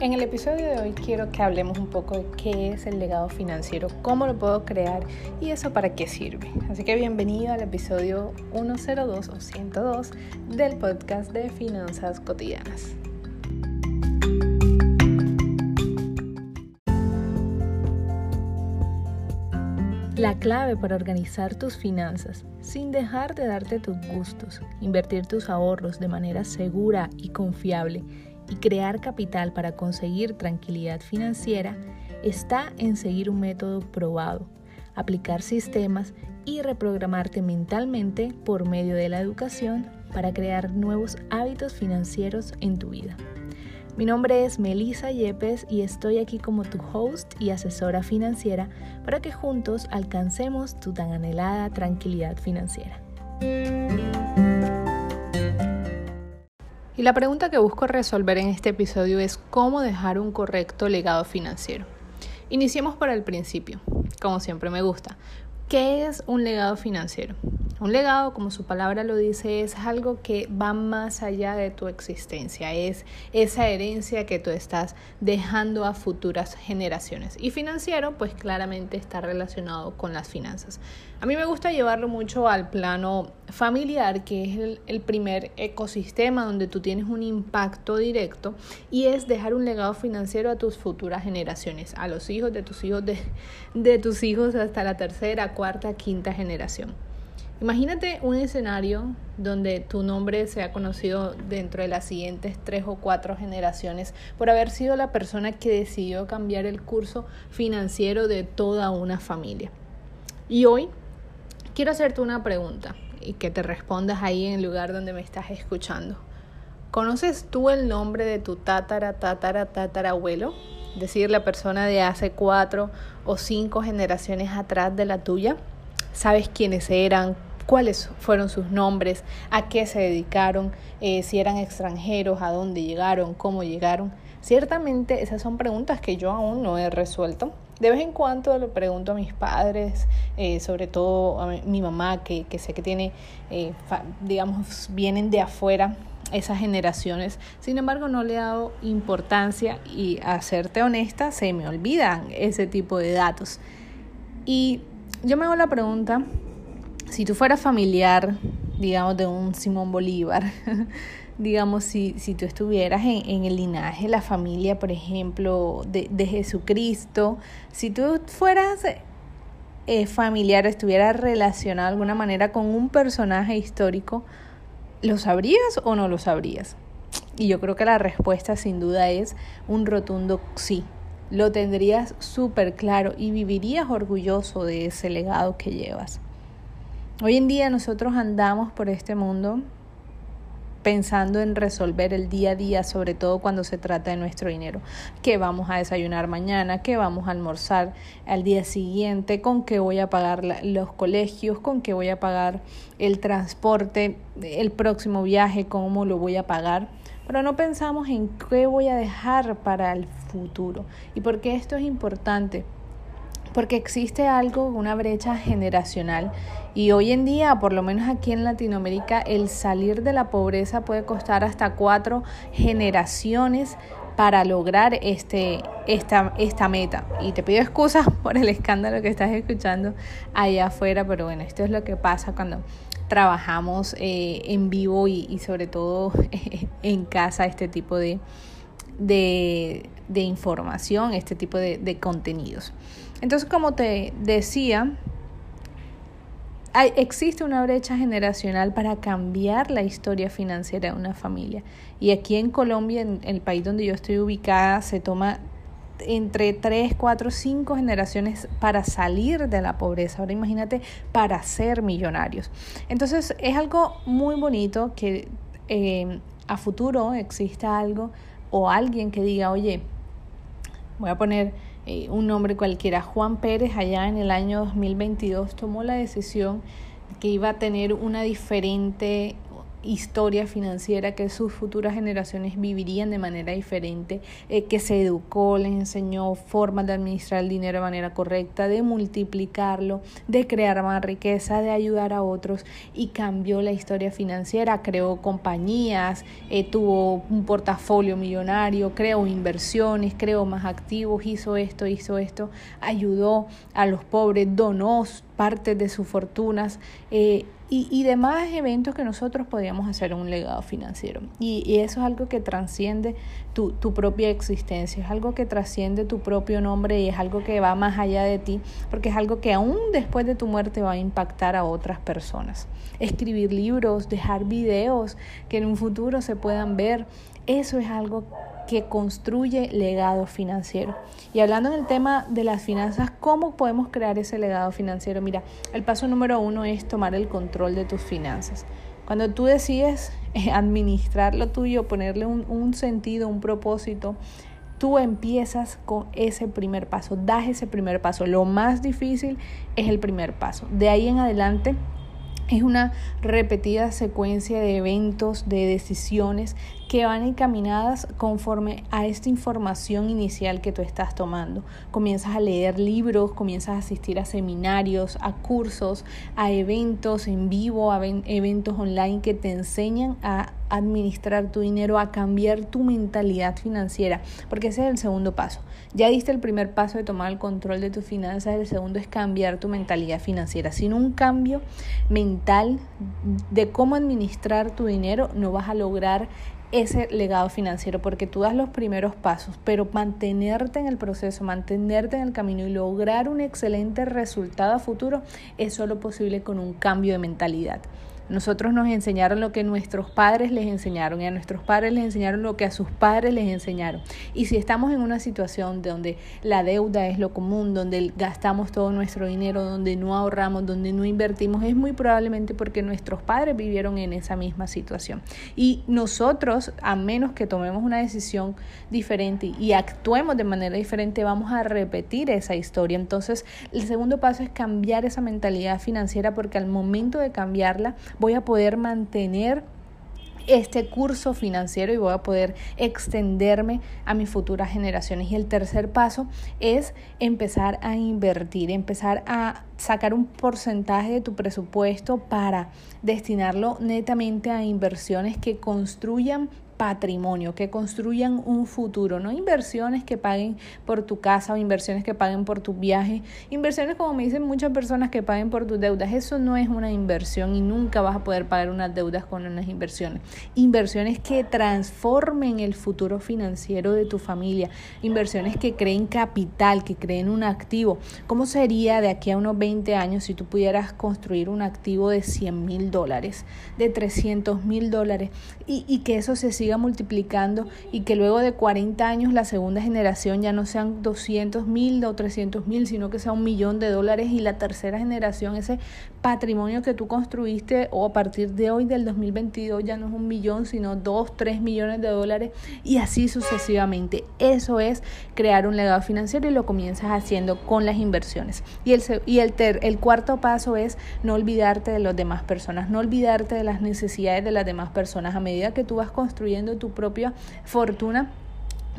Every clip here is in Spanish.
En el episodio de hoy quiero que hablemos un poco de qué es el legado financiero, cómo lo puedo crear y eso para qué sirve. Así que bienvenido al episodio 102 o 102 del podcast de Finanzas Cotidianas. La clave para organizar tus finanzas sin dejar de darte tus gustos, invertir tus ahorros de manera segura y confiable y crear capital para conseguir tranquilidad financiera está en seguir un método probado, aplicar sistemas y reprogramarte mentalmente por medio de la educación para crear nuevos hábitos financieros en tu vida. Mi nombre es Melissa Yepes y estoy aquí como tu host y asesora financiera para que juntos alcancemos tu tan anhelada tranquilidad financiera. Y la pregunta que busco resolver en este episodio es cómo dejar un correcto legado financiero. Iniciemos por el principio, como siempre me gusta. ¿Qué es un legado financiero? Un legado, como su palabra lo dice, es algo que va más allá de tu existencia, es esa herencia que tú estás dejando a futuras generaciones. Y financiero, pues claramente está relacionado con las finanzas. A mí me gusta llevarlo mucho al plano familiar, que es el, primer ecosistema donde tú tienes un impacto directo y es dejar un legado financiero a tus futuras generaciones, a los hijos de tus hijos, de, de tus hijos hasta la tercera, cuarta, quinta generación. Imagínate un escenario donde tu nombre sea conocido dentro de las siguientes tres o cuatro generaciones por haber sido la persona que decidió cambiar el curso financiero de toda una familia. Y hoy quiero hacerte una pregunta y que te respondas ahí en el lugar donde me estás escuchando. ¿Conoces tú el nombre de tu tatara, tatara, tatarabuelo? Decir, la persona de hace cuatro o cinco generaciones atrás de la tuya. ¿Sabes quiénes eran? cuáles fueron sus nombres, a qué se dedicaron, eh, si eran extranjeros, a dónde llegaron, cómo llegaron. Ciertamente esas son preguntas que yo aún no he resuelto. De vez en cuando lo pregunto a mis padres, eh, sobre todo a mi mamá, que, que sé que tiene, eh, digamos, vienen de afuera esas generaciones. Sin embargo, no le he dado importancia y a serte honesta, se me olvidan ese tipo de datos. Y yo me hago la pregunta, si tú fueras familiar, digamos, de un Simón Bolívar, digamos, si, si tú estuvieras en, el linaje la familia, por ejemplo, de, de Jesucristo, si tú fueras eh, familiar, estuvieras relacionado de alguna manera con un personaje histórico, ¿lo sabrías o no lo sabrías? Y yo creo que la respuesta sin duda es un rotundo sí. Lo tendrías súper claro y vivirías orgulloso de ese legado que llevas. Hoy en día nosotros andamos por este mundo pensando en resolver el día a día, sobre todo cuando se trata de nuestro dinero. ¿Qué vamos a desayunar mañana? ¿Qué vamos a almorzar al día siguiente? ¿Con qué voy a pagar los colegios? ¿Con qué voy a pagar el transporte? ¿El próximo viaje? ¿Cómo lo voy a pagar? Pero no pensamos en qué voy a dejar para el futuro. ¿Y por qué esto es importante? Porque existe algo, una brecha generacional y hoy en día, por lo menos aquí en Latinoamérica, el salir de la pobreza puede costar hasta cuatro generaciones para lograr este, esta, esta meta. Y te pido excusas por el escándalo que estás escuchando allá afuera, pero bueno, esto es lo que pasa cuando trabajamos eh, en vivo y, sobre todo en casa este tipo de, de, información, este tipo de contenidos. Entonces, como te decía, hay, existe una brecha generacional para cambiar la historia financiera de una familia. Y aquí en Colombia, en el país donde yo estoy ubicada, se toma entre 3, 4, 5 generaciones para salir de la pobreza. Ahora imagínate para ser millonarios. Entonces es algo muy bonito que eh, a futuro exista algo o alguien que diga, oye, voy a poner eh, un nombre cualquiera. Juan Pérez allá en el año 2022 tomó la decisión que iba a tener una diferente historia financiera que sus futuras generaciones vivirían de manera diferente, eh, que se educó, les enseñó formas de administrar el dinero de manera correcta, de multiplicarlo, de crear más riqueza, de ayudar a otros y cambió la historia financiera, creó compañías, eh, tuvo un portafolio millonario, creó inversiones, creó más activos, hizo esto, hizo esto, ayudó a los pobres, donó parte de sus fortunas. Eh, y, demás eventos que nosotros podíamos hacer un legado financiero. Y, eso es algo que trasciende tu, tu, propia existencia, es algo que trasciende tu propio nombre y es algo que va más allá de ti, porque es algo que aún después de tu muerte va a impactar a otras personas. Escribir libros, dejar videos que en un futuro se puedan ver, eso es algo que construye legado financiero. Y hablando en el tema de las finanzas, ¿cómo podemos crear ese legado financiero? Mira, el paso número uno es tomar el control de tus finanzas. Cuando tú decides eh, administrar lo tuyo, ponerle un, sentido, un propósito, tú empiezas con ese primer paso, das ese primer paso. Lo más difícil es el primer paso. De ahí en adelante es una repetida secuencia de eventos, de decisiones que van encaminadas conforme a esta información inicial que tú estás tomando. Comienzas a leer libros, comienzas a asistir a seminarios, a cursos, a eventos en vivo, a eventos online que te enseñan a administrar tu dinero, a cambiar tu mentalidad financiera, porque ese es el segundo paso. Ya diste el primer paso de tomar el control de tus finanzas, el segundo es cambiar tu mentalidad financiera. Sin un cambio mental de cómo administrar tu dinero, no vas a lograr ese legado financiero, porque tú das los primeros pasos, pero mantenerte en el proceso, mantenerte en el camino y lograr un excelente resultado a futuro es solo posible con un cambio de mentalidad. Nosotros nos enseñaron lo que nuestros padres les enseñaron y a nuestros padres les enseñaron lo que a sus padres les enseñaron. Y si estamos en una situación donde la deuda es lo común, donde gastamos todo nuestro dinero, donde no ahorramos, donde no invertimos, es muy probablemente porque nuestros padres vivieron en esa misma situación. Y nosotros, a menos que tomemos una decisión diferente y actuemos de manera diferente, vamos a repetir esa historia. Entonces, el segundo paso es cambiar esa mentalidad financiera porque al momento de cambiarla, voy a poder mantener este curso financiero y voy a poder extenderme a mis futuras generaciones. Y el tercer paso es empezar a invertir, empezar a sacar un porcentaje de tu presupuesto para destinarlo netamente a inversiones que construyan patrimonio, que construyan un futuro, no inversiones que paguen por tu casa o inversiones que paguen por tu viaje, inversiones como me dicen muchas personas que paguen por tus deudas, eso no es una inversión y nunca vas a poder pagar unas deudas con unas inversiones. Inversiones que transformen el futuro financiero de tu familia, inversiones que creen capital, que creen un activo. ¿Cómo sería de aquí a unos 20 años si tú pudieras construir un activo de 100 mil dólares, de 300 mil dólares y, y que eso se siga multiplicando y que luego de 40 años la segunda generación ya no sean 200 mil o 300 mil, sino que sea un millón de dólares y la tercera generación, ese patrimonio que tú construiste o a partir de hoy del 2022 ya no es un millón, sino 2, 3 millones de dólares y así sucesivamente. Eso es crear un legado financiero y lo comienzas haciendo con las inversiones. Y el, y el, el cuarto paso es no olvidarte de las demás personas, no olvidarte de las necesidades de las demás personas a medida que tú vas construyendo tu propia fortuna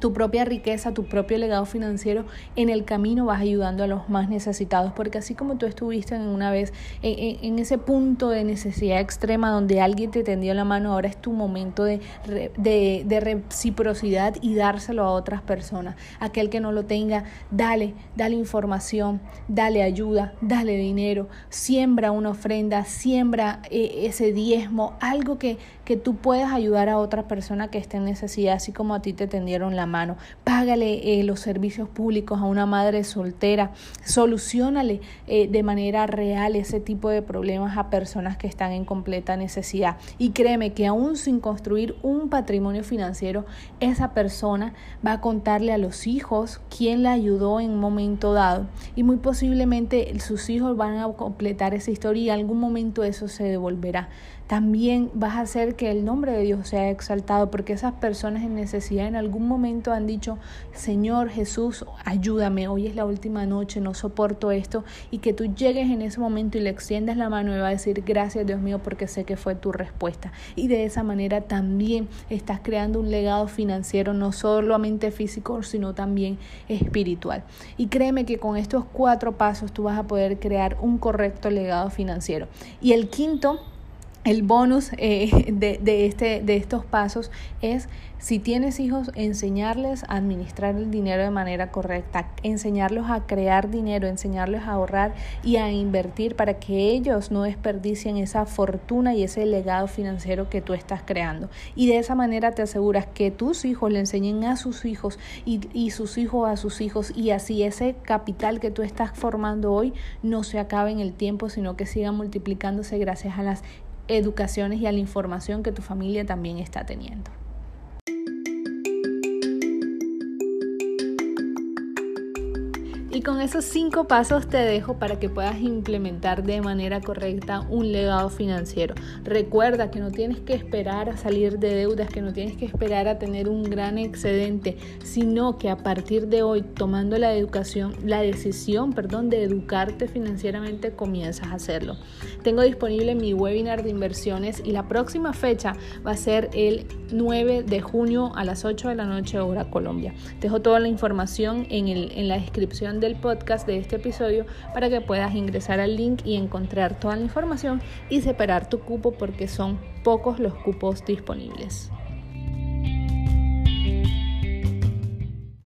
tu propia riqueza, tu propio legado financiero, en el camino vas ayudando a los más necesitados, porque así como tú estuviste en una vez en, ese punto de necesidad extrema donde alguien te tendió la mano, ahora es tu momento de, de, reciprocidad y dárselo a otras personas. Aquel que no lo tenga, dale, dale información, dale ayuda, dale dinero, siembra una ofrenda, siembra eh, ese diezmo, algo que, que tú puedas ayudar a otra persona que esté en necesidad, así como a ti te tendieron la mano. Págale eh, los servicios públicos a una madre soltera. Solucionale eh, de manera real ese tipo de problemas a personas que están en completa necesidad. Y créeme que aún sin construir un patrimonio financiero, esa persona va a contarle a los hijos quién la ayudó en un momento dado. Y muy posiblemente sus hijos van a completar esa historia y en algún momento eso se devolverá. También vas a hacer que el nombre de Dios sea exaltado, porque esas personas en necesidad en algún momento han dicho, Señor Jesús, ayúdame, hoy es la última noche, no soporto esto, y que tú llegues en ese momento y le extiendas la mano y va a decir, gracias Dios mío, porque sé que fue tu respuesta. Y de esa manera también estás creando un legado financiero, no solamente físico, sino también espiritual. Y créeme que con estos cuatro pasos tú vas a poder crear un correcto legado financiero. Y el quinto el bonus eh, de, de, este, de estos pasos es, si tienes hijos, enseñarles a administrar el dinero de manera correcta, enseñarlos a crear dinero, enseñarles a ahorrar y a invertir para que ellos no desperdicien esa fortuna y ese legado financiero que tú estás creando. Y de esa manera te aseguras que tus hijos le enseñen a sus hijos y, y sus hijos a sus hijos y así ese capital que tú estás formando hoy no se acabe en el tiempo, sino que siga multiplicándose gracias a las educaciones y a la información que tu familia también está teniendo. Y con esos cinco pasos te dejo para que puedas implementar de manera correcta un legado financiero. Recuerda que no tienes que esperar a salir de deudas, que no tienes que esperar a tener un gran excedente, sino que a partir de hoy, tomando la educación, la decisión, perdón, de educarte financieramente, comienzas a hacerlo. Tengo disponible mi webinar de inversiones y la próxima fecha va a ser el 9 de junio a las 8 de la noche hora Colombia. Dejo toda la información en, el, en la descripción de podcast de este episodio para que puedas ingresar al link y encontrar toda la información y separar tu cupo porque son pocos los cupos disponibles.